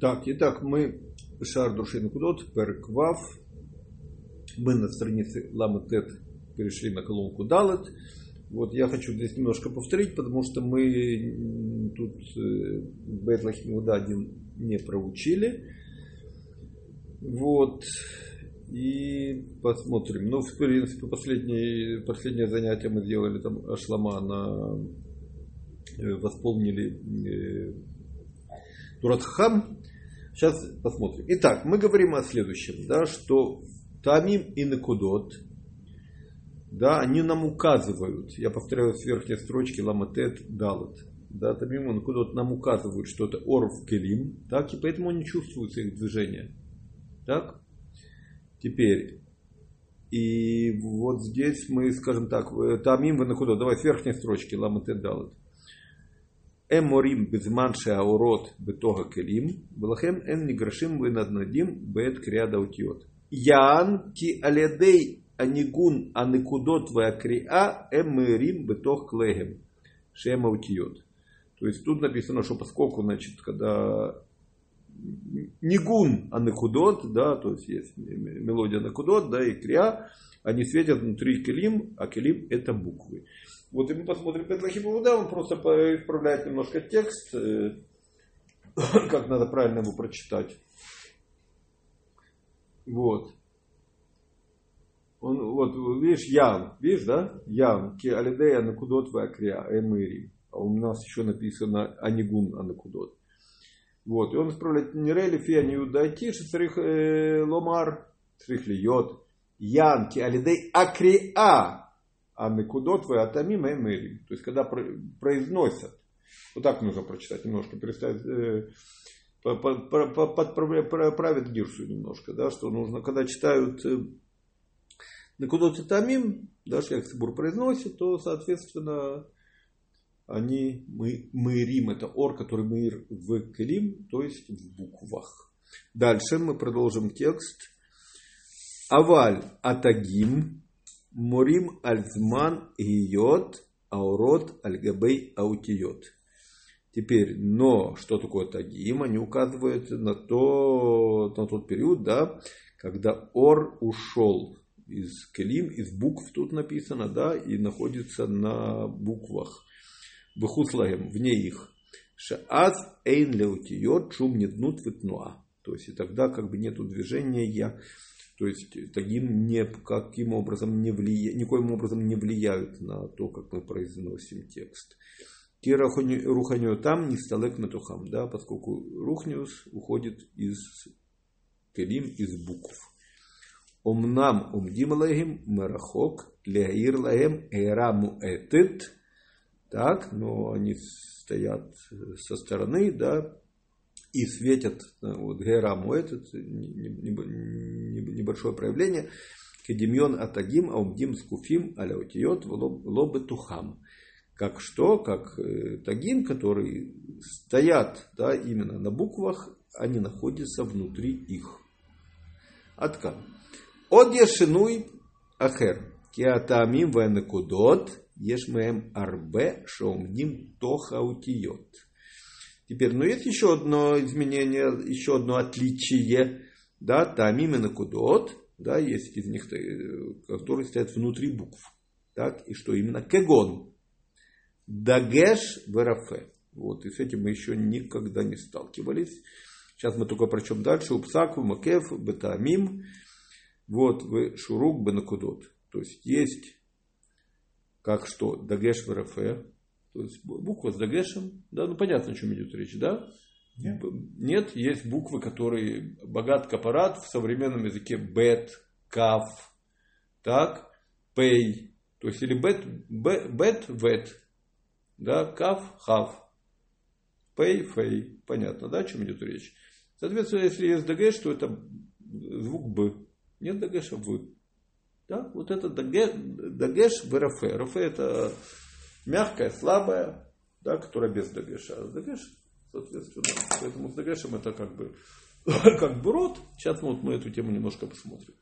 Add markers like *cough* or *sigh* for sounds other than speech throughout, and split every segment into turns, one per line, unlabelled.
Так, итак, мы Шар Душин Кудот, Перквав. Мы на странице Ламатет перешли на колонку Далет. Вот я хочу здесь немножко повторить, потому что мы тут э, Бетлахимуда один не проучили. Вот. И посмотрим. Ну, в принципе, последнее, последнее занятие мы сделали там Ашлама на э, восполнили э, Туратхам. Сейчас посмотрим. Итак, мы говорим о следующем, да, что Тамим и Накудот, да, они нам указывают, я повторяю с верхней строчки Ламатет Далат, да, Тамим и Накудот нам указывают, что это Орф Келим, так, и поэтому не чувствуется их движение. Так? Теперь, и вот здесь мы, скажем так, Тамим и Накудот, давай с верхней строчки Ламатет Далат. הם מורים בזמן שהאורות בתוך הכלים, ולכן הם נגרשים ונדנדים בעת קריאת האותיות. יען כי על ידי הניגון הנקודות והקריאה הם מאירים בתוך כליהם, שהם האותיות. То есть тут написано, что поскольку, значит, когда нигун анекудот, да, то есть есть мелодия анекудот, да, и крия, они светят внутри келим, а келим это буквы. Вот и мы посмотрим Петлахим Иуда, он просто исправляет немножко текст, э, *coughs* как надо правильно его прочитать. Вот. Он, вот, видишь, Ян, видишь, да? Ян, ки алидея накудот вакрия, эмири. А у нас еще написано анигун анакудот. Вот, и он исправляет Нирели фи аниудайти, шесрих э, ломар, шрих льет. Ян, ки алидей акриа, а Мекудот вы Атамим Эмерим. То есть, когда произносят, вот так нужно прочитать немножко, переставить, э, подправить гирсу немножко, да, что нужно, когда читают э, и Тамим, да, Шлях Цибур произносит, то, соответственно, они, мы, мэрим, это ор, который мэр в келим, то есть в буквах. Дальше мы продолжим текст. Аваль атагим, Мурим альзман гиот аурот альгабей аутиот. Теперь, но что такое тагим? Они указывают на, то, на тот период, да, когда ор ушел из келим, из букв тут написано, да, и находится на буквах. Бехуслагем, вне их. Шааз эйн леутиот шум неднут ветнуа. То есть и тогда как бы нету движения то есть тагим никаким образом не влия... никоим образом не влияют на то, как мы произносим текст. Кира руханию там не сталек метухам, да, поскольку рухниус уходит из келим, из букв. Омнам умдим лахим мерахок леаир лахем эраму этит. Так, но они стоят со стороны, да, и светят, э, вот Гераму этот, небольшое проявление, Кедемьон Атагим, Аумдим Скуфим, Аляутиот, Лобы Тухам. Как что? Как э, тагим, которые стоят да, именно на буквах, они находятся внутри их. Откан. От Ешинуй Ахер. Киатамим Венекудот Ешмеем Арбе Шоумдим Тохаутиот. Теперь, но ну, есть еще одно изменение, еще одно отличие. Да, там именно кудот, да, есть из них, э, которые стоят внутри букв. Так, и что именно кегон. Дагеш верафе. Вот, и с этим мы еще никогда не сталкивались. Сейчас мы только прочем дальше. Упсак, макев, бетамим. Вот, в шурук бенакудот. То есть есть как что, дагеш верафе, то есть буква с дагешем, да, ну понятно, о чем идет речь, да? Нет. Нет, есть буквы, которые богат капарат в современном языке бет, каф, так, пей, то есть или бет, бет, вет, да, каф, хав, пей, фей, понятно, да, о чем идет речь? Соответственно, если есть дагеш, то это звук б, нет дагеша в. Да, вот это дагеш в рафе. Рафе это мягкая, слабая, да, которая без дагеша. А дагеш, соответственно, поэтому с дагешем это как бы, *laughs* как бы рот. Сейчас вот мы эту тему немножко посмотрим.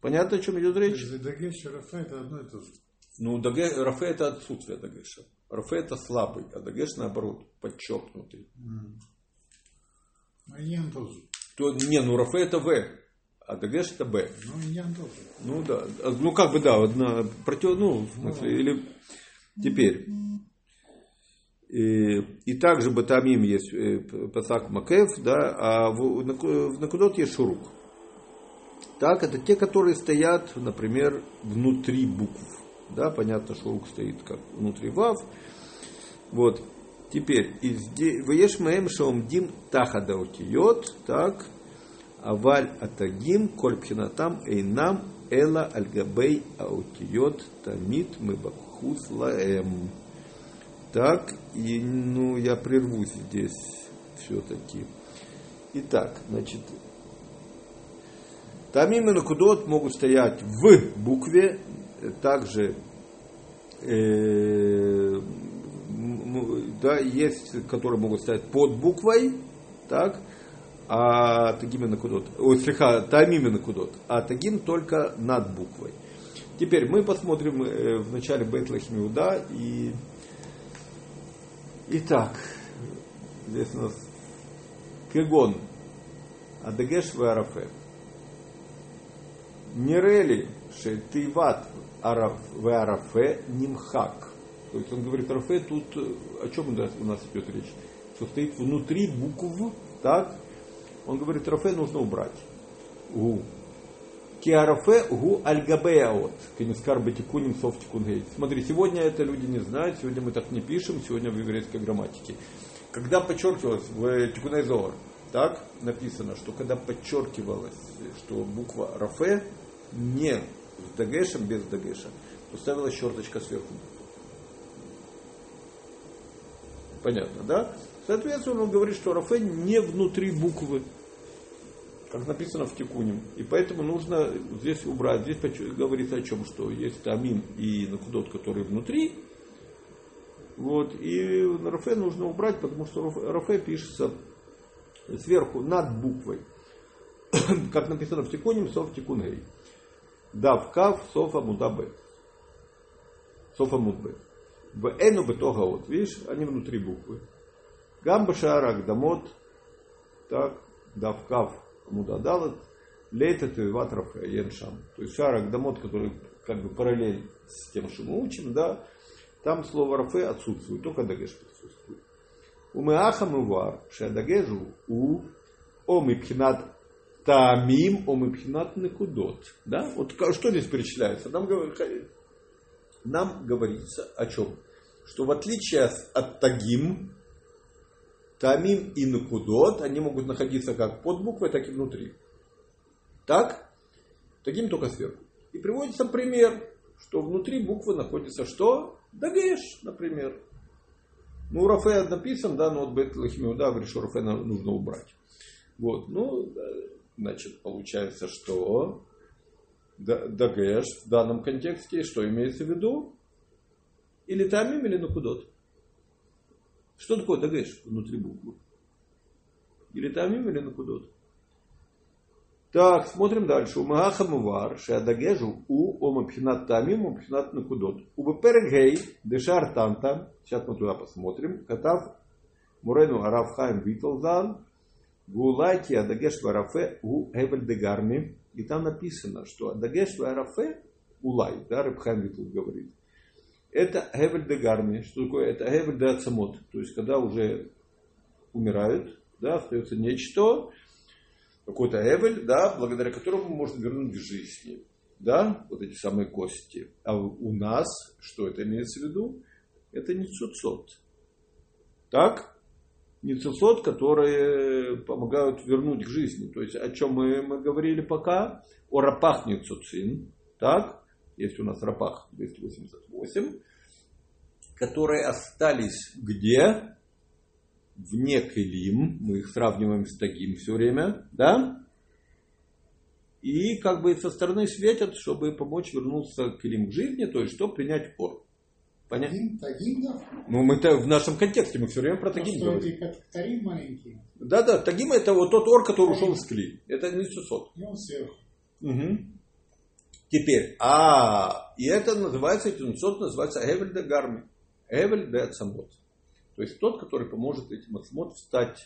Понятно, о чем идет речь?
Дагеш и рафе это одно и то же.
Ну, даге, рафе это отсутствие дагеша. Рафе это слабый, а дагеш наоборот, подчеркнутый. Mm.
Ну, иньян тоже.
То, не, ну Рафе это В, а Дагеш это Б.
Ну, иньян тоже.
Ну да, А, ну как бы да, одна против, ну, в смысле, или теперь. И, и также Батамим есть э, Пасак Макев, да, а в, в Наку- в Накудот есть Шурук. Так, это те, которые стоят, например, внутри букв. Да, понятно, Шурук стоит как внутри Вав. Вот. Теперь, Ваеш Маем Шаумдим Тахада Утиот, так, Аваль Атагим, Коль Пхинатам Эйнам Эла Альгабей Аутиот Тамит Мыбахус Лаэм. Так, и ну я прервусь здесь все-таки. Итак, значит, Тамим и Накудот могут стоять в букве, э, также э, да, есть, которые могут стоять под буквой, так, а тагим и накудот, ой, слегка, тамим и накудот, а тагим только над буквой. Теперь мы посмотрим э, в начале Бейтлахим Иуда и Итак, здесь у нас Кегон, Адегеш Варафе. Нерели Шетиват Варафе Нимхак. То есть он говорит, Рафе тут, э, о чем у нас, у идет речь? Что стоит внутри букв, так? Он говорит, Рафе нужно убрать. Гу. Киарафе гу альгабеаот. Кенискар бетикуним софтикунгей. Смотри, сегодня это люди не знают, сегодня мы так не пишем, сегодня в еврейской грамматике. Когда подчеркивалось в Тикунайзор, так написано, что когда подчеркивалось, что буква Рафе не с дагешем, без дагеша, то ставилась черточка сверху. Понятно, да? Соответственно, он говорит, что Рафе не внутри буквы, как написано в Тикуним. И поэтому нужно здесь убрать. Здесь говорится о чем, что есть тамим и накудот, которые внутри. Вот, и на Рафе нужно убрать, потому что Рафе- пишется сверху над буквой. *coughs* как написано в Тикуним, сов Тикунгей. Дав кав, софа мудабе. Софа мудбе. В эну бетога вот, видишь, они внутри буквы. Гамба шарак дамот, так, давкав мудадалат, лейта теват рафаен шам. То есть шарак дамот, который как бы параллель с тем, что мы учим, да, там слово рафе отсутствует, только дагеш присутствует. У меаха мывар, шадагежу у о мипхинат тамим, о мипхинат некудот. Да? Вот что здесь перечисляется? Нам, нам говорится о чем? Что в отличие от тагим, Тамим и Накудот, они могут находиться как под буквой, так и внутри. Так? Таким только сверху. И приводится пример, что внутри буквы находится что? Дагеш, например. Ну, Рафе написан, да, но вот Бет да, говорит, что Рафе нужно убрать. Вот, ну, да, значит, получается, что Да- Дагеш в данном контексте, что имеется в виду? Или Тамим, или Накудот. Что такое Дагеш внутри буквы? Или Тамим, или Накудот? Так, смотрим дальше. У Маха Мувар, Шеадагежу, у Омабхинат Тамим, Омабхинат Накудот. У Бепергей, Дешар Танта, сейчас мы туда посмотрим, Катав Мурену Араф Хайм Витлзан, Гулайки Адагеш Варафе у Эвель Дегарми. И там написано, что Адагеш Варафе Улай, да, Рабхайм Витл говорит. Это Гевель де Гарми. Что такое? Это Гевель де Ацамот. То есть, когда уже умирают, да, остается нечто, какой-то Эвель, да, благодаря которому можно вернуть к жизни. Да, вот эти самые кости. А у нас, что это имеется в виду? Это не цуцот. Так? Не цуцот, которые помогают вернуть к жизни. То есть, о чем мы, мы говорили пока? О рапах не цуцин. Так? Есть у нас рапах 288, которые остались где? Вне Келим. Мы их сравниваем с Тагим все время. Да? И как бы со стороны светят, чтобы помочь вернуться к Келим к жизни, то есть, чтобы принять ор. Понятно?
Тагим, Тагим, да?
Ну, мы в нашем контексте, мы все время про Тагим говорим.
эти катарим маленькие,
Да, да, Тагим это вот тот ор, который ушел из Кли. Это не Сусот.
и он сверху.
Угу. Теперь, а, и это называется, эти нуцот называется Эвель де Гарми. Эвель де Ацамот. То есть тот, который поможет этим Ацамот встать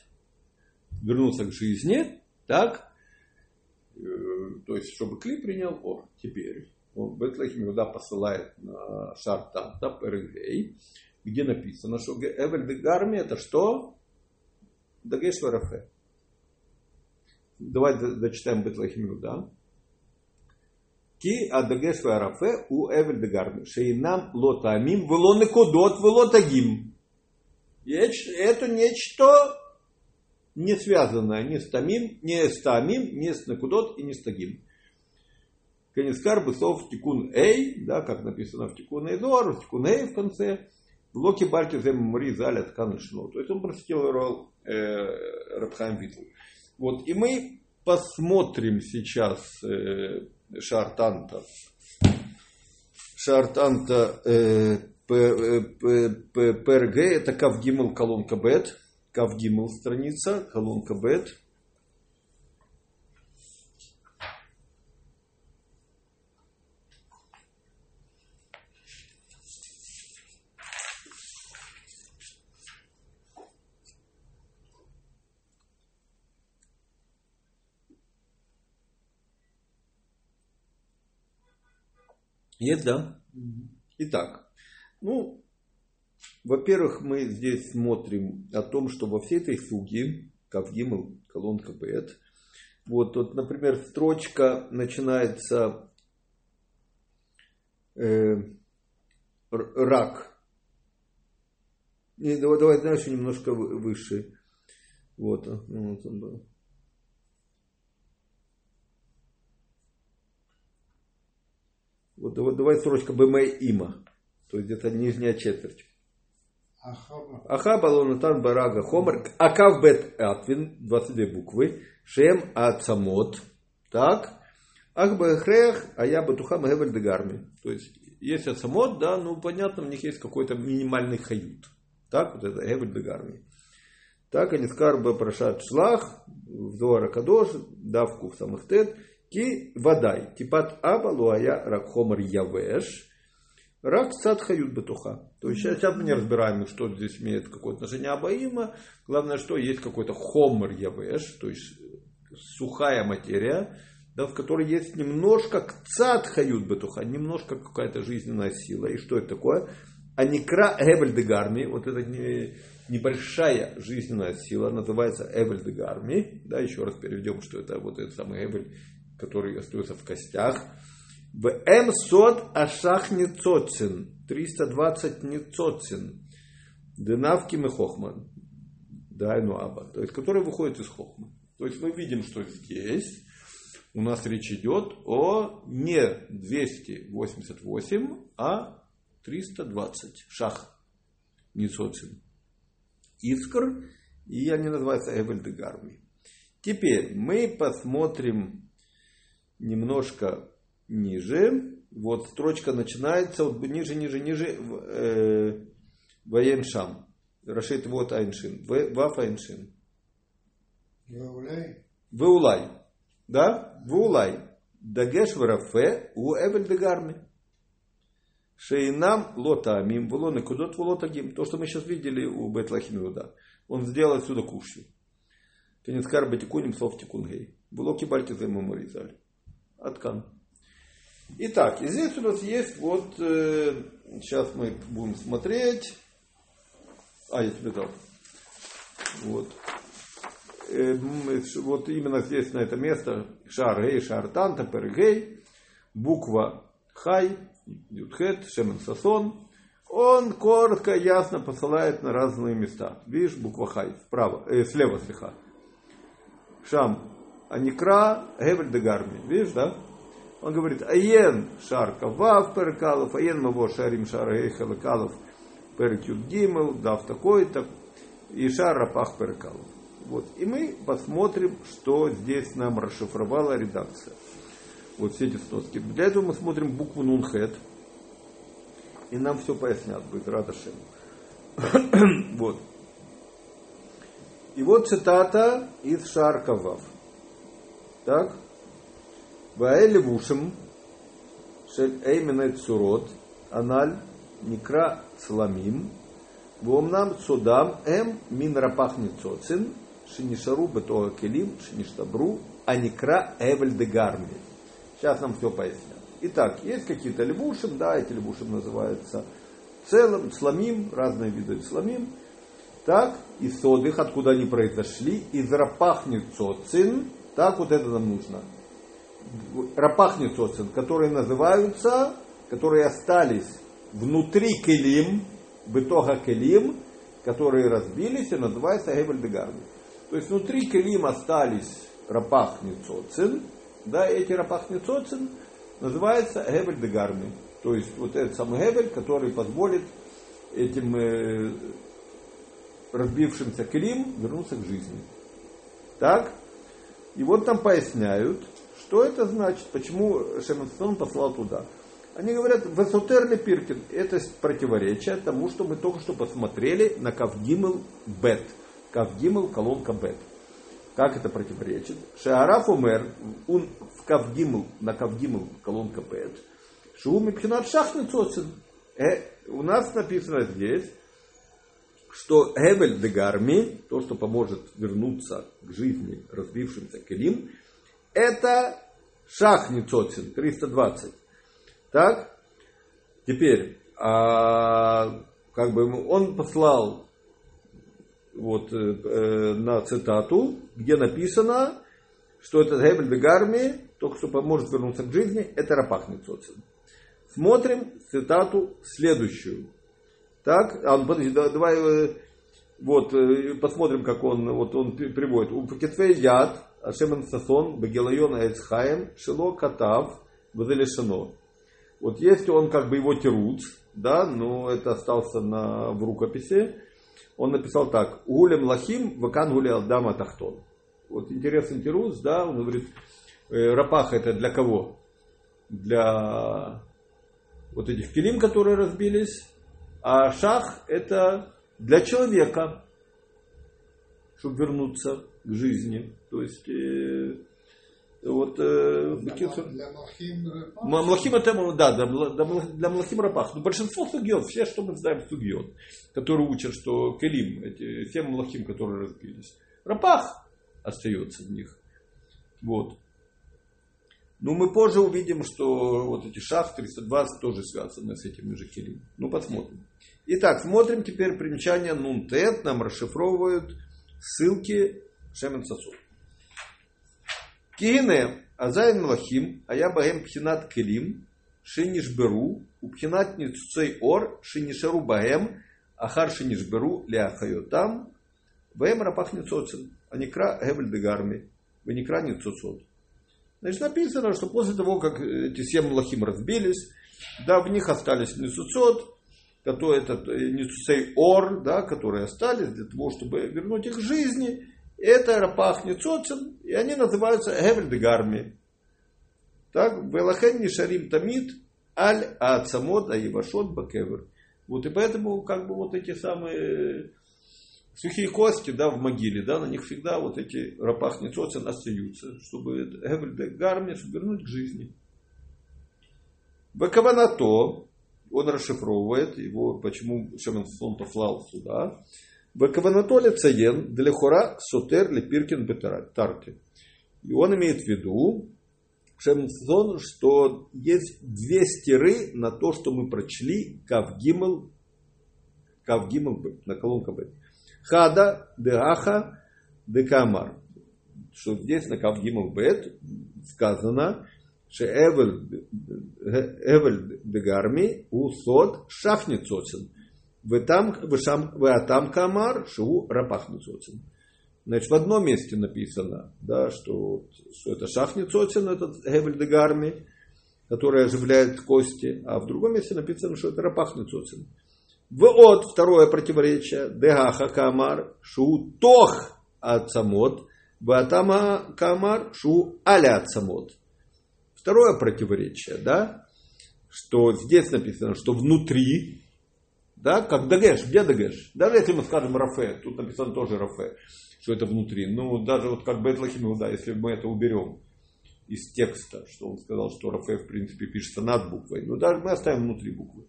вернулся к жизни, так, э, то есть, чтобы Кли принял Ор. Теперь он Бетлахим Иуда посылает на Шартанта, Перегей, где написано, что Эвель Дегарми это что? Дагеш. Давайте дочитаем Бетлахим Иуда. Ки адагеш варафе у эвель дегарми. Шейнам лотамим вело некодот вело тагим. Это нечто не связанное ни с тамим, ни с тамим, ни с накудот и ни с тагим. Канискар бысов тикун эй, да, как написано в тикун эйдор, в тикун эй в конце. Локи бальки зем мри заля То есть он процитировал э, Рабхайм Витл. Вот, и мы посмотрим сейчас э, Шартанта. Шартанта э, ПРГ это Кавгимл колонка Бет. Кавгимл страница, колонка Бет. Есть, да? Итак, ну, во-первых, мы здесь смотрим о том, что во всей этой суге, Кавгимл, колонка Бет, вот, вот, например, строчка начинается э, рак. Не, давай, давай дальше немножко выше. Вот, вот он был. Вот, давай строчка БМ има. То есть где-то нижняя четверть. Ахаба лонатан барага хомер. Акав бет атвин. 22 буквы. Шем ацамот. Так. Ах бэхрех, а я батуха мэгевель дегарми. То есть есть ацамот, да, ну понятно, у них есть какой-то минимальный хают. Так, вот это гевель дегарми. Так, они скарба прошат шлах, в Зоара Кадош, давку в самых тет. Ки водай. Типат аба луая ракхомар явеш. Рак цад хают бетуха. То есть сейчас, мы не разбираем, что здесь имеет какое отношение Абаима. Главное, что есть какой-то хомар явеш, то есть сухая материя, да, в которой есть немножко цад хают бетуха, немножко какая-то жизненная сила. И что это такое? Аникра Эвель Дегарми, вот это небольшая жизненная сила, называется Эвель Дегарми. Да, еще раз переведем, что это вот этот самый Эвель который остается в костях. В М сот ашах ницоцин. 320 ницоцин. Дынавки мехохман. Дайну аба. То есть, который выходит из хохма. То есть, мы видим, что здесь у нас речь идет о не 288, а 320 шах ницоцин. Искр, и они называются Эвельдегарми. Теперь мы посмотрим немножко ниже. Вот строчка начинается вот ниже, ниже, ниже. Э, Ваеншам. Рашид вот Айншин. Ваф Айншин. Веулай. Да? Веулай. Дагеш варафе у эвель дегарми. Шейнам лотамим влоны кудот волотагим. То, что мы сейчас видели у Бетлахимиуда. Он сделал отсюда кушью. Кенискар батикуним сов тикунгей. Было кибальте за Аткан. Итак, и здесь у нас есть вот, э, сейчас мы будем смотреть. А, я тебе дал. Вот. Э, вот именно здесь, на это место, шар гей, шар танта, пергей, буква хай, ютхет, шемен сасон, он коротко, ясно посылает на разные места. Видишь, буква хай, справа, э, слева слегка. Шам Аникра Гевель Дегарми. Видишь, да? Он говорит, Аен Шарка Вав Перкалов, Аен Маво Шарим Шара Эйхала Калов Перкют Гимел, Дав такой-то, и Шара Пах Перкалов. Вот. И мы посмотрим, что здесь нам расшифровала редакция. Вот все эти сноски. Для этого мы смотрим букву Нунхет. И нам все пояснят, будет Радашем. *coughs* вот. И вот цитата из Шаркавав. Так? Ваэль вушем, шель эйменет сурот, аналь, никра цламим, Вомнам цудам эм мин рапах ницоцин, шинишару бетога келим, шиништабру, аникра эвель де гарми. Сейчас нам все пояснят. Итак, есть какие-то лебушим, да, эти лебушим называются целым, сламим, разные виды сламим. Так, и содых, откуда они произошли, из рапахнит цоцин, так вот это нам нужно. Рапахнит цоцин, которые называются, которые остались внутри келим, бытога келим, которые разбились и называются Гевель Дегарми. То есть внутри келим остались рапах ницоцин, да, эти рапах ницоцин называется Гевель Дегарми. То есть вот этот самый Гевель, который позволит этим э, разбившимся келим вернуться к жизни. Так? И вот там поясняют, что это значит, почему Шемансон послал туда. Они говорят, в эсотерли пиркин, это противоречие тому, что мы только что посмотрели на Кавгимл Бет. Кавгимл колонка Бет. Как это противоречит? Шаараф умер, он в Кавгимл, на Кавгимл колонка Бет. Шум и пхинат шахницоцин. Э, у нас написано здесь, что Гевель де Гарми, то, что поможет вернуться к жизни разбившимся Келим, это Шах Ницоцин, 320. Так? Теперь, а, как бы он послал вот, э, э, на цитату, где написано, что этот Гебель Бегарми, только что поможет вернуться к жизни, это Рапах Ницоцин. Смотрим цитату следующую. Так, а, подожди, давай э, вот, э, посмотрим, как он, вот он приводит. У Пакетвей Яд, Ашемен Сасон, Багилайон Айцхаем, Шило Катав, Базелешано. Вот если он как бы его тирут, да, но это остался на, в рукописи, он написал так, Гулем Лахим, Вакан Гули Алдама Тахтон. Вот интересный тирус, да, он говорит, э, Рапах это для кого? Для вот этих килим, которые разбились, а шах это для человека, чтобы вернуться к жизни. То есть э, вот, э,
Для,
Бекицур-
для
Млахим это, да, для, для для Млахим Рапах. Но большинство сугьет, все, что мы знаем сугьет, которые учат, что Келим, эти все Млахим, которые разбились. Рапах остается в них. Вот. Ну, мы позже увидим, что вот эти шах 320 тоже связаны с этими же Келим. Ну, посмотрим. Итак, смотрим теперь примечание Нунтет. Нам расшифровывают ссылки Шемен Сосуд. Кигине, Азайн Млахим, Ая Багем Пхинат Келим, Шинишберу, Упхинат Ницуцей Ор, Шинишару Багем, Ахар Шинишберу, Ляхайотам, Багем Рапах Ницоцин, Аникра Гевель Дегарми, Веникра Ницуцот. Значит, написано, что после того, как эти семь млахим разбились, да, в них остались Ницуцот, который этот э, Ницуцей Ор, да, которые остались для того, чтобы вернуть их к жизни, это Рапах Ницоцин, и они называются Гевель Дегарми. Так, Велахен Нишарим Тамид, Аль Ацамот Аивашот Бакевер. Вот и поэтому, как бы вот эти самые сухие кости, да, в могиле, да, на них всегда вот эти рапах ницоцин остаются, чтобы Гевель Дегарми, чтобы вернуть к жизни. Бакаванато, он расшифровывает его, почему Шемен Сон послал сюда. Бакаванато лецаен для хора сотер лепиркин бетарти. И он имеет в виду, Шемен Сон, что есть две стиры на то, что мы прочли Кавгимл, Кавгимл на колонка Б. Хада, Деаха, Декамар. Что здесь на Кавгимл Бет сказано, что Эвель Дегарми у сот шахницоцин. В там, в там камар шу рапахницоцин. Значит, в одном месте написано, да, что, что это шахницоцин, этот Эвель Дегарми, который оживляет кости, а в другом месте написано, что это рапахницоцин. Вот второе противоречие. Дегаха камар шу тох ацамот. Ватама камар шу аля ацамот. Второе противоречие, да, что здесь написано, что внутри, да, как дагеш, где дагеш? Даже если мы скажем рафе, тут написано тоже рафе, что это внутри. Ну, даже вот как Бетлахим да, если мы это уберем из текста, что он сказал, что рафе в принципе пишется над буквой, ну, даже мы оставим внутри буквы.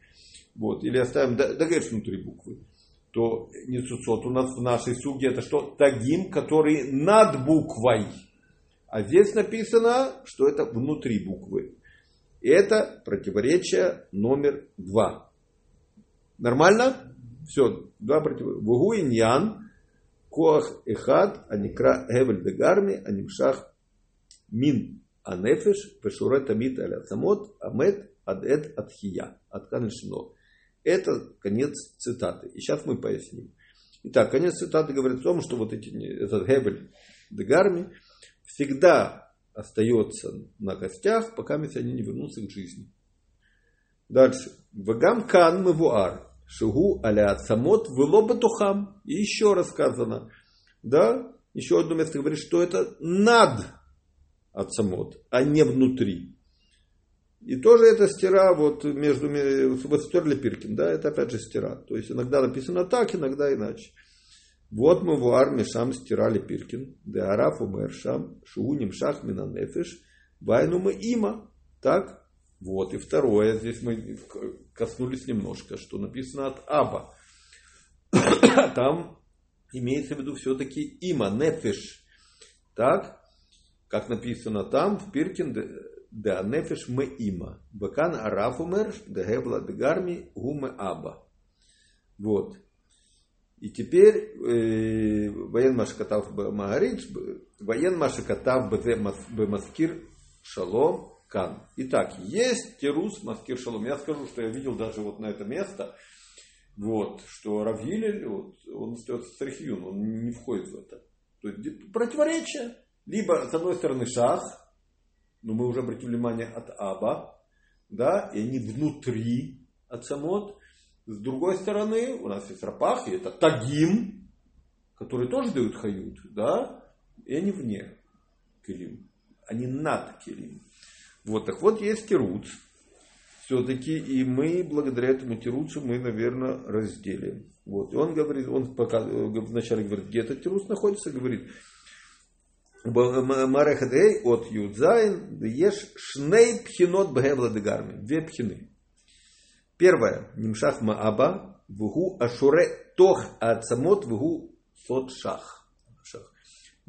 Вот, или оставим дагеш внутри буквы, то ницуцот у нас в нашей суге это что? Тагим, который над буквой. А здесь написано, что это внутри буквы. Это противоречие номер два. Нормально? Все, два противоречия. Вугу иньян, коах эхад, аникра гевель дегарми, анимшах мин анефеш, пешуре тамит аля самот, амет адет атхия, аткан шино. Это конец цитаты. И сейчас мы поясним. Итак, конец цитаты говорит о том, что вот эти, этот Гебель Дегарми всегда остается на костях, пока они не вернутся к жизни. Дальше. Вагам кан мавуар. Шигу аля самот выло батухам. И еще рассказано. Да? Еще одно место говорит, что это над отсамот, а не внутри. И тоже это стира вот между вот стерли Пиркин, да, это опять же стира. То есть иногда написано так, иногда иначе. Вот мы в армии шам стирали Пиркин, де араф умер шам, шууним шах минанефиш, вайну мы има. Так, вот. И второе, здесь мы коснулись немножко, что написано от Аба. *coughs* Там имеется в виду все-таки има, нефиш. Так, как написано там, в Пиркин, да нефеш мы има. Бакан арафумер, да гебла дегарми гуме аба. Вот. И теперь э, воен машкатав магарич, воен машкатав маскир шалом кан. Итак, есть терус маскир шалом. Я скажу, что я видел даже вот на это место, вот, что Равгилель, вот, он остается Сархиюн, он не входит в это. То есть противоречие. Либо, с одной стороны, шах, но мы уже обратили внимание от Аба, да, и они внутри от Самот. С другой стороны, у нас есть Рапах, и это Тагим, который тоже дают Хают, да, и они вне Келим. Они над Келим. Вот, так вот есть Тируц. Все-таки и мы, благодаря этому Тируцу, мы, наверное, разделим. Вот. И он говорит, он пока, вначале говорит, где этот Тируц находится, говорит, Марехадей от Юдзайн ешь шней пхинот бгевла дегарми. Две пхины. Первое. Нимшах мааба вгу ашуре тох ацамот вгу сот шах.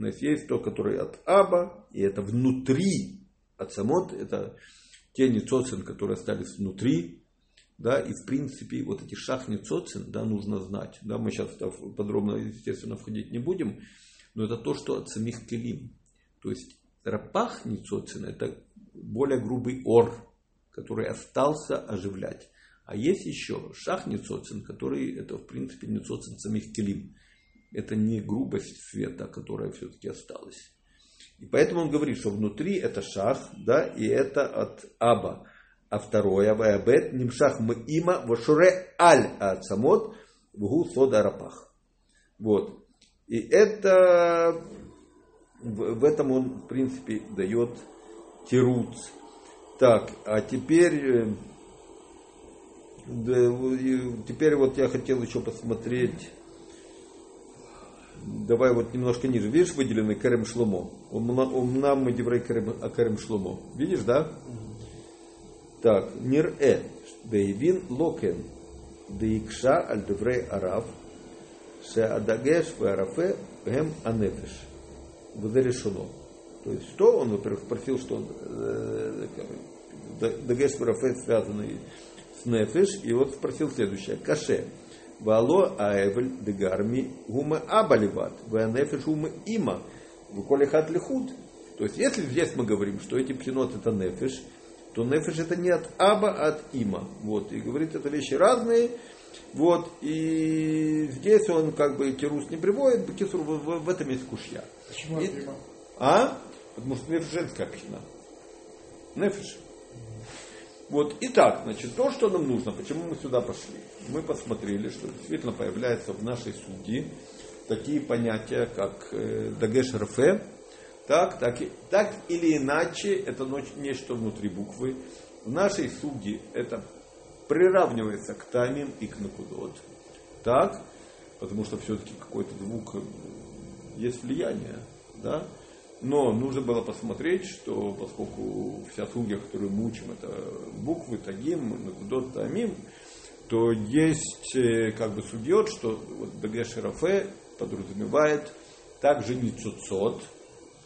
У нас есть то, которое от аба, и это внутри ацамот, это те ницоцин, которые остались внутри, да, и в принципе вот эти шах ницоцин, да, нужно знать, да, мы сейчас подробно, естественно, входить не будем, но это то, что от самих келим. То есть рапах ницоцин это более грубый ор, который остался оживлять. А есть еще шах ницоцин, который это в принципе ницоцин самих келим. Это не грубость света, которая все-таки осталась. И поэтому он говорит, что внутри это шах, да, и это от аба. А второе, ваябет, нимшах мы има, вашуре аль ацамот, вгу сода рапах. Вот. И это, в этом он, в принципе, дает тируц. Так, а теперь, теперь вот я хотел еще посмотреть, давай вот немножко ниже, видишь выделенный Карем Шломо? Умнам мы деврей Карем Шломо. Видишь, да? Так, Нир Э, Дейвин Локен, Деикша Аль Деврей Арав, Шеадагеш Варафе Гем Анефеш. Вזה решено. То есть что? Он, во-первых, спросил, что Дагеш Варафе связанный с Нефеш, и вот спросил следующее. Каше. Вало аэвель дегарми гума абаливат, ванефеш гума има, вуколехат лихут. То есть, если здесь мы говорим, что эти пхенот это нефеш, то нефеш это не от аба, а от има. Вот, и говорит, это вещи разные, вот, и здесь он как бы Тирус не приводит, Бакисур в, в, этом есть кушья.
Почему
и, А? Потому что нефиш женская община. Нефиш. Вот, итак, значит, то, что нам нужно, почему мы сюда пошли. Мы посмотрели, что действительно появляются в нашей судьи такие понятия, как э, Дагеш РФ, так, так, так или иначе, это нечто внутри буквы. В нашей судьи это приравнивается к тамим и к накудот. Так? Потому что все-таки какой-то звук э, есть влияние. Да? Но нужно было посмотреть, что поскольку вся сугия, которую мы учим, это буквы, тагим, накудот, тамим, то есть э, как бы судьет, что вот Дагеш Рафе подразумевает также ницуцот,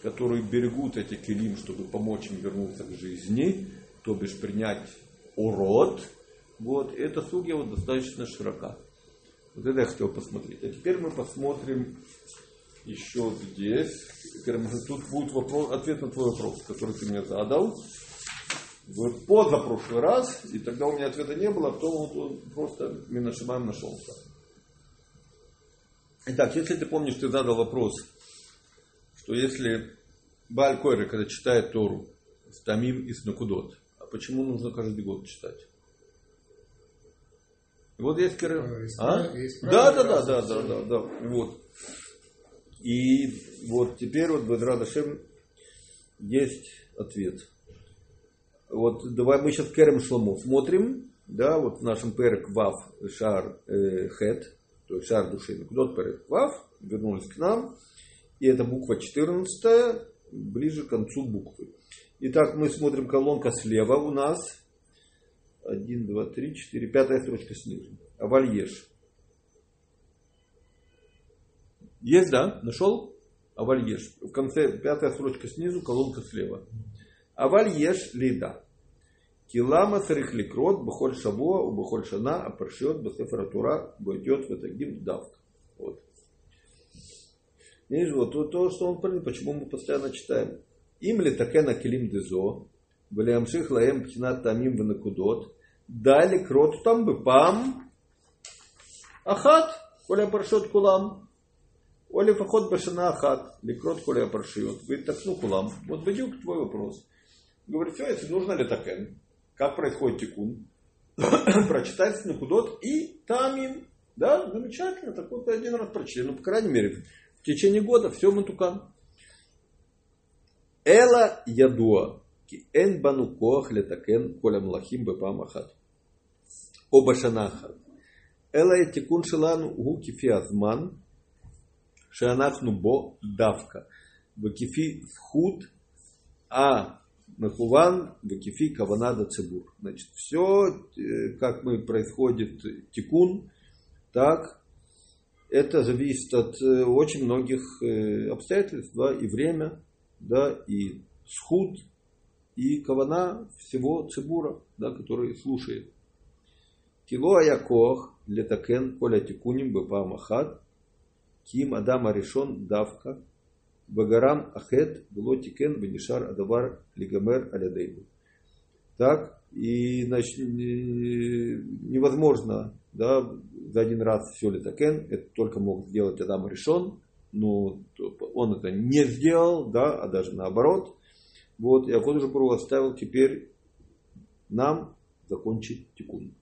которые берегут эти килим, чтобы помочь им вернуться к жизни, то бишь принять урод. Вот, эта судья вот достаточно широка. Вот это я хотел посмотреть. А теперь мы посмотрим еще здесь. Тут будет вопрос, ответ на твой вопрос, который ты мне задал. В позапрошлый раз, и тогда у меня ответа не было, а потом вот он просто Минашимаем нашелся. Итак, если ты помнишь, ты задал вопрос, что если Баль Койры, когда читает Тору, Тамим и Накудот, а почему нужно каждый год читать? Вот есть Керем. А? Да, да, да, да, да, да, да. Вот. И вот теперь вот Бедра Дашем есть ответ. Вот давай мы сейчас Керем Шломо смотрим, да, вот в нашем Перек Вав Шар э, Хет, то есть Шар Души Накудот Перек Вав, вернулись к нам, и это буква 14, ближе к концу буквы. Итак, мы смотрим колонка слева у нас, 1, 2, 3, 4, пятая строчка снизу. Авальеш. Есть, да? Нашел? Авальеш. В конце пятая строчка снизу, колонка слева. Авальеш лида. Килама царих ликрот, бахоль шабуа, у бахоль шана, а паршиот, басефара тура, бойдет в этагим давка. Вот. Видишь, вот то, то, что он понял, почему мы постоянно читаем. Им ли такена килим дезо, Валиамших лаем пхинат тамим ванакудот, дали крот там бы пам, ахат, коля паршот кулам, Оли фахот башана ахат, ликрот коля паршиот. Говорит, так ну кулам. Вот бадюк твой вопрос. Говорит, все, если нужно ли такен, как происходит тикун, *coughs* прочитать накудот и тамим. Да, замечательно, так вот один раз прочли. Ну, по крайней мере, в течение года все матукан. Эла ядуа. כי אין בנו כוח לתקן כל המלאכים בפעם אחת, או בשנה אחת. אלא התיקון שלנו הוא כפי הזמן שאנחנו בו דווקא, וכפי זכות המכוון וכפי כוונת הציבור. Значит, все, как мы происходит тикун, так, это зависит от очень многих обстоятельств, да, и время, да, и схуд, и кавана всего цибура, да, который слушает. Кило аякох летакен коля тикуним бепа махат, ким адам аришон давка, багарам ахет было тикен бенишар адавар лигамер алядейну. Так, и значит, невозможно да, за один раз все летакен, это только мог сделать Адам решен, но он это не сделал, да, а даже наоборот – вот, и Акон Жапуру оставил теперь нам закончить тикун.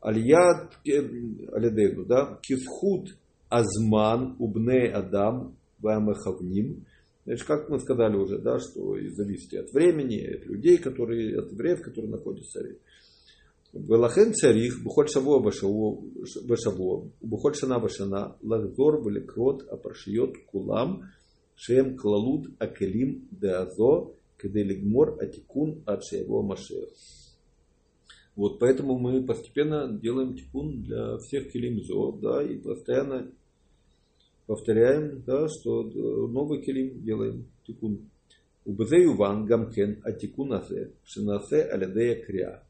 Алия э, Алидейну, да, Кисхуд Азман Убне Адам Вамахавним. Значит, как мы сказали уже, да, что зависит от времени, от людей, которые, от евреев, которые находятся в. Велахен царих, бухоль шавуа башавуа, бухоль шана башана, лахзор великрот апаршиот кулам, шем клалут акелим деазо, Кеды лигмор атикун от шиягова машех. Вот, поэтому мы постепенно делаем тикун для всех келимзо, да, и постоянно повторяем, да, что э, новый келим делаем тикун. Убезе юван гамхен атикун асе. шинасе алядея кря.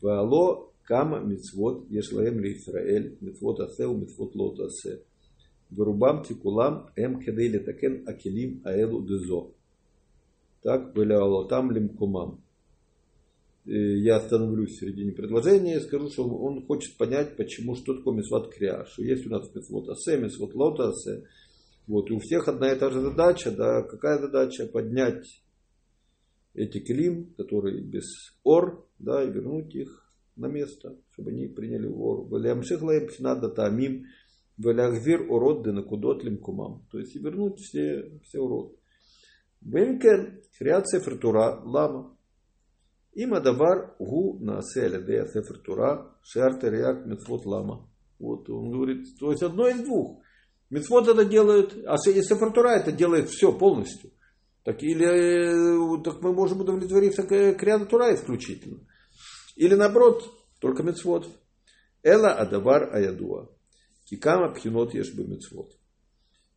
Ваало кама мицвот ешлаем ли Исраэль, мицвот асе у мицвот лот асе. Вырубам тикулам эм кедей летакен акелим аэлу дезо. Так, там лимкумам. Я остановлюсь в середине предложения и скажу, что он хочет понять, почему, что такое мисват крия, что есть у нас мисвот асе, мисвот лота. Вот, и у всех одна и та же задача, да, какая задача? Поднять эти клим, которые без ор, да, и вернуть их на место, чтобы они приняли ор. Валямшихлаем пхинада тамим, валягвир урод денакудот лимкумам. То есть и вернуть все, все уроды. Бенкен, קריאת ספר תורה, למה? אם הדבר הוא נעשה על ידי הספר תורה, שער תרי"ג מצוות лама. Вот он говорит, то есть одно из двух. Мецвод это делает, а Сефер Тура это делает все полностью. Так или так мы можем удовлетвориться к Тура исключительно. Или наоборот, только Мецвод. Эла адавар аядуа. Кикама пхинот еш бемецвот.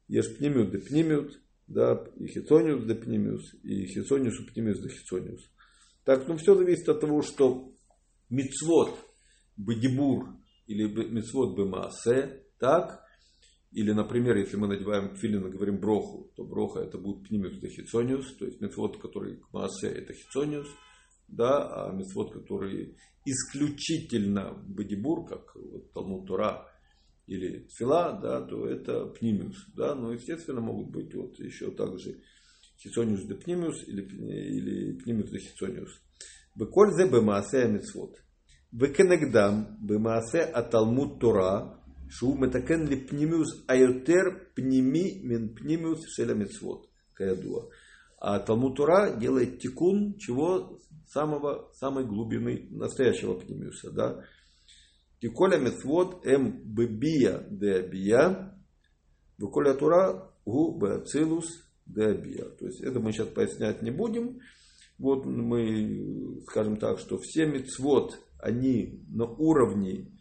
Еш пнимют де пнимют, да, и хитониус де пнимиус, и хитониус пнимиус де хитониус. Так, ну все зависит от того, что мицвод бедибур или мицвод бемаасе, так, или, например, если мы надеваем филин и говорим броху, то броха это будет пнимиус де хитониус, то есть мицвод, который к маасе, это хитониус, да, а мицвод, который исключительно бадибур, как вот, Талмуд Тура или Тфила, да, то это пнимиус. Да, но, естественно, могут быть вот еще также хисониус де пнимиус или, или пнимиус де хисониус. Беколь зе бемаасе мицвод. Векенегдам бемаасе аталмуд Тора, шу метакен ли пнимиус айотер пними мин пнимиус шеля мицвод. Каядуа. А Талмуд Тура делает тикун чего самого, самой глубины настоящего пнемиуса. Да? Тиколя мецвод эм бебия де абия, выколя тура гу беацилус де абия. То есть это мы сейчас пояснять не будем. Вот мы скажем так, что все мецвод, они на уровне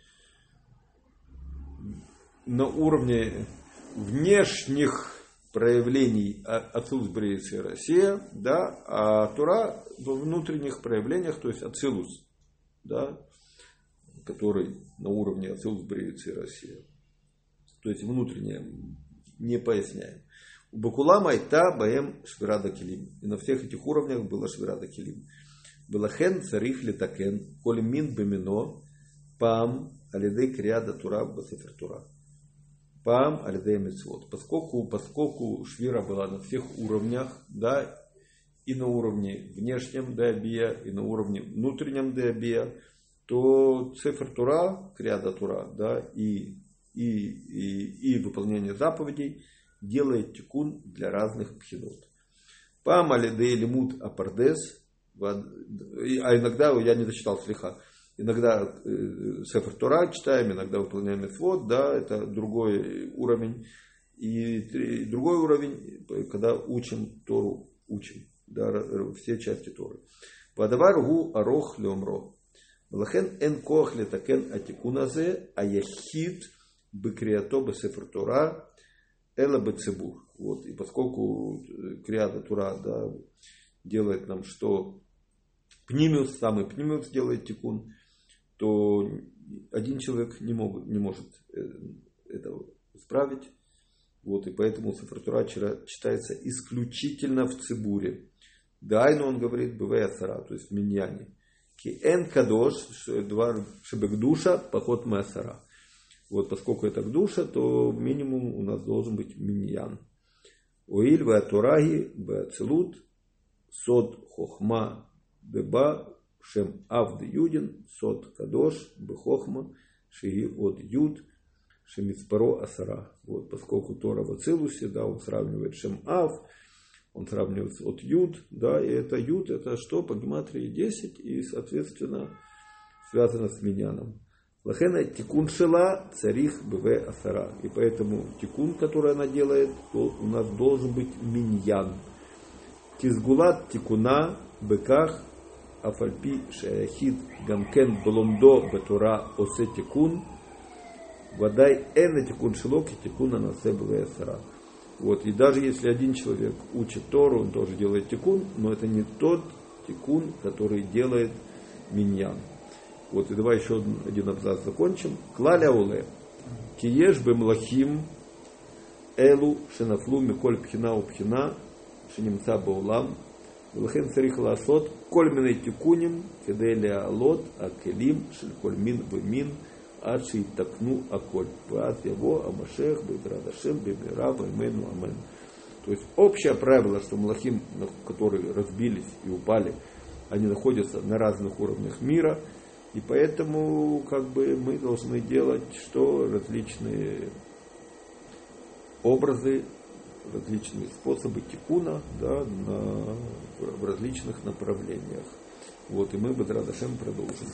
на уровне внешних проявлений Ацилус Бреиция Россия, да, а Тура во внутренних проявлениях, то есть Ацилус, да, который на уровне Ацилус Бреиция Россия. То есть внутреннее не поясняем. У Бакула Майта Баем Швирада Килим. И на всех этих уровнях было Швирада Килим. Было хен царих литакен, коль мин бемино, пам, алидей криада тура, басифер тура. Пам Альдей Мецвод. Поскольку, поскольку Швира была на всех уровнях, да, и на уровне внешнем Деабия, и на уровне внутреннем Деабия, то Цифр Тура, Криада Тура, да, и, и, и, и выполнение заповедей делает тикун для разных пхидот. Пам Алидей Лимут Апардес, а иногда я не дочитал слиха, Иногда э, Сефер Тора читаем, иногда выполняем Митцвот, да, это другой уровень. И другой уровень, когда учим Тору, учим, да, все части Торы. Падавар гу арох леомро. Лахен эн коах летакен атикуназе, а яхид бекриато бесефер Тора, эла бецебур. Вот, и поскольку э, криада Тура да, делает нам, что Пнимиус, самый Пнимиус делает тикун, то один человек не, мог, не может э, этого исправить. Вот, и поэтому Сафартура читается исключительно в Цибуре. Дайну он говорит Бывая Сара, то есть в Миньяне. Ки эн кадош, два шебекдуша, поход Масара. Вот, поскольку это душа, то минимум у нас должен быть миньян. Оиль веатураги беацелут, сод хохма беба Шем Авд Юдин, Сот Кадош, Бехохма, Шии от Юд, Шемицпаро Асара. Вот, поскольку Тора в Ацилусе, да, он сравнивает Шем Ав, он сравнивается Вот Юд, да, и это Юд, это что, по гематрии 10, и, соответственно, связано с миняном. Лахена тикун шела царих бв асара. И поэтому тикун, который она делает, то у нас должен быть миньян. Тизгулат тикуна беках афальпи шаяхид гамкен бломдо бетура осе тикун. Вадай эна тикун шелок и тикун анасе бв асара. Вот. И даже если один человек учит Тору, он тоже делает тикун, но это не тот тикун, который делает миньян. Вот, и давай еще один, один абзац закончим. Клаля уле. Киеш бемлахим элу шенафлу миколь пхина упхина шенемца баулам. Влахен царих ласот коль минай тикуним кеделя лот акелим шель коль мин Адши такну аколь. Пат его амашех бейдрадашем бемира беймену амен. То есть общее правило, что млахим, которые разбились и упали, они находятся на разных уровнях мира, и поэтому как бы мы должны делать что различные образы, различные способы тикуна да, на, в различных направлениях. Вот, и мы, бы Бадрадашем, продолжим.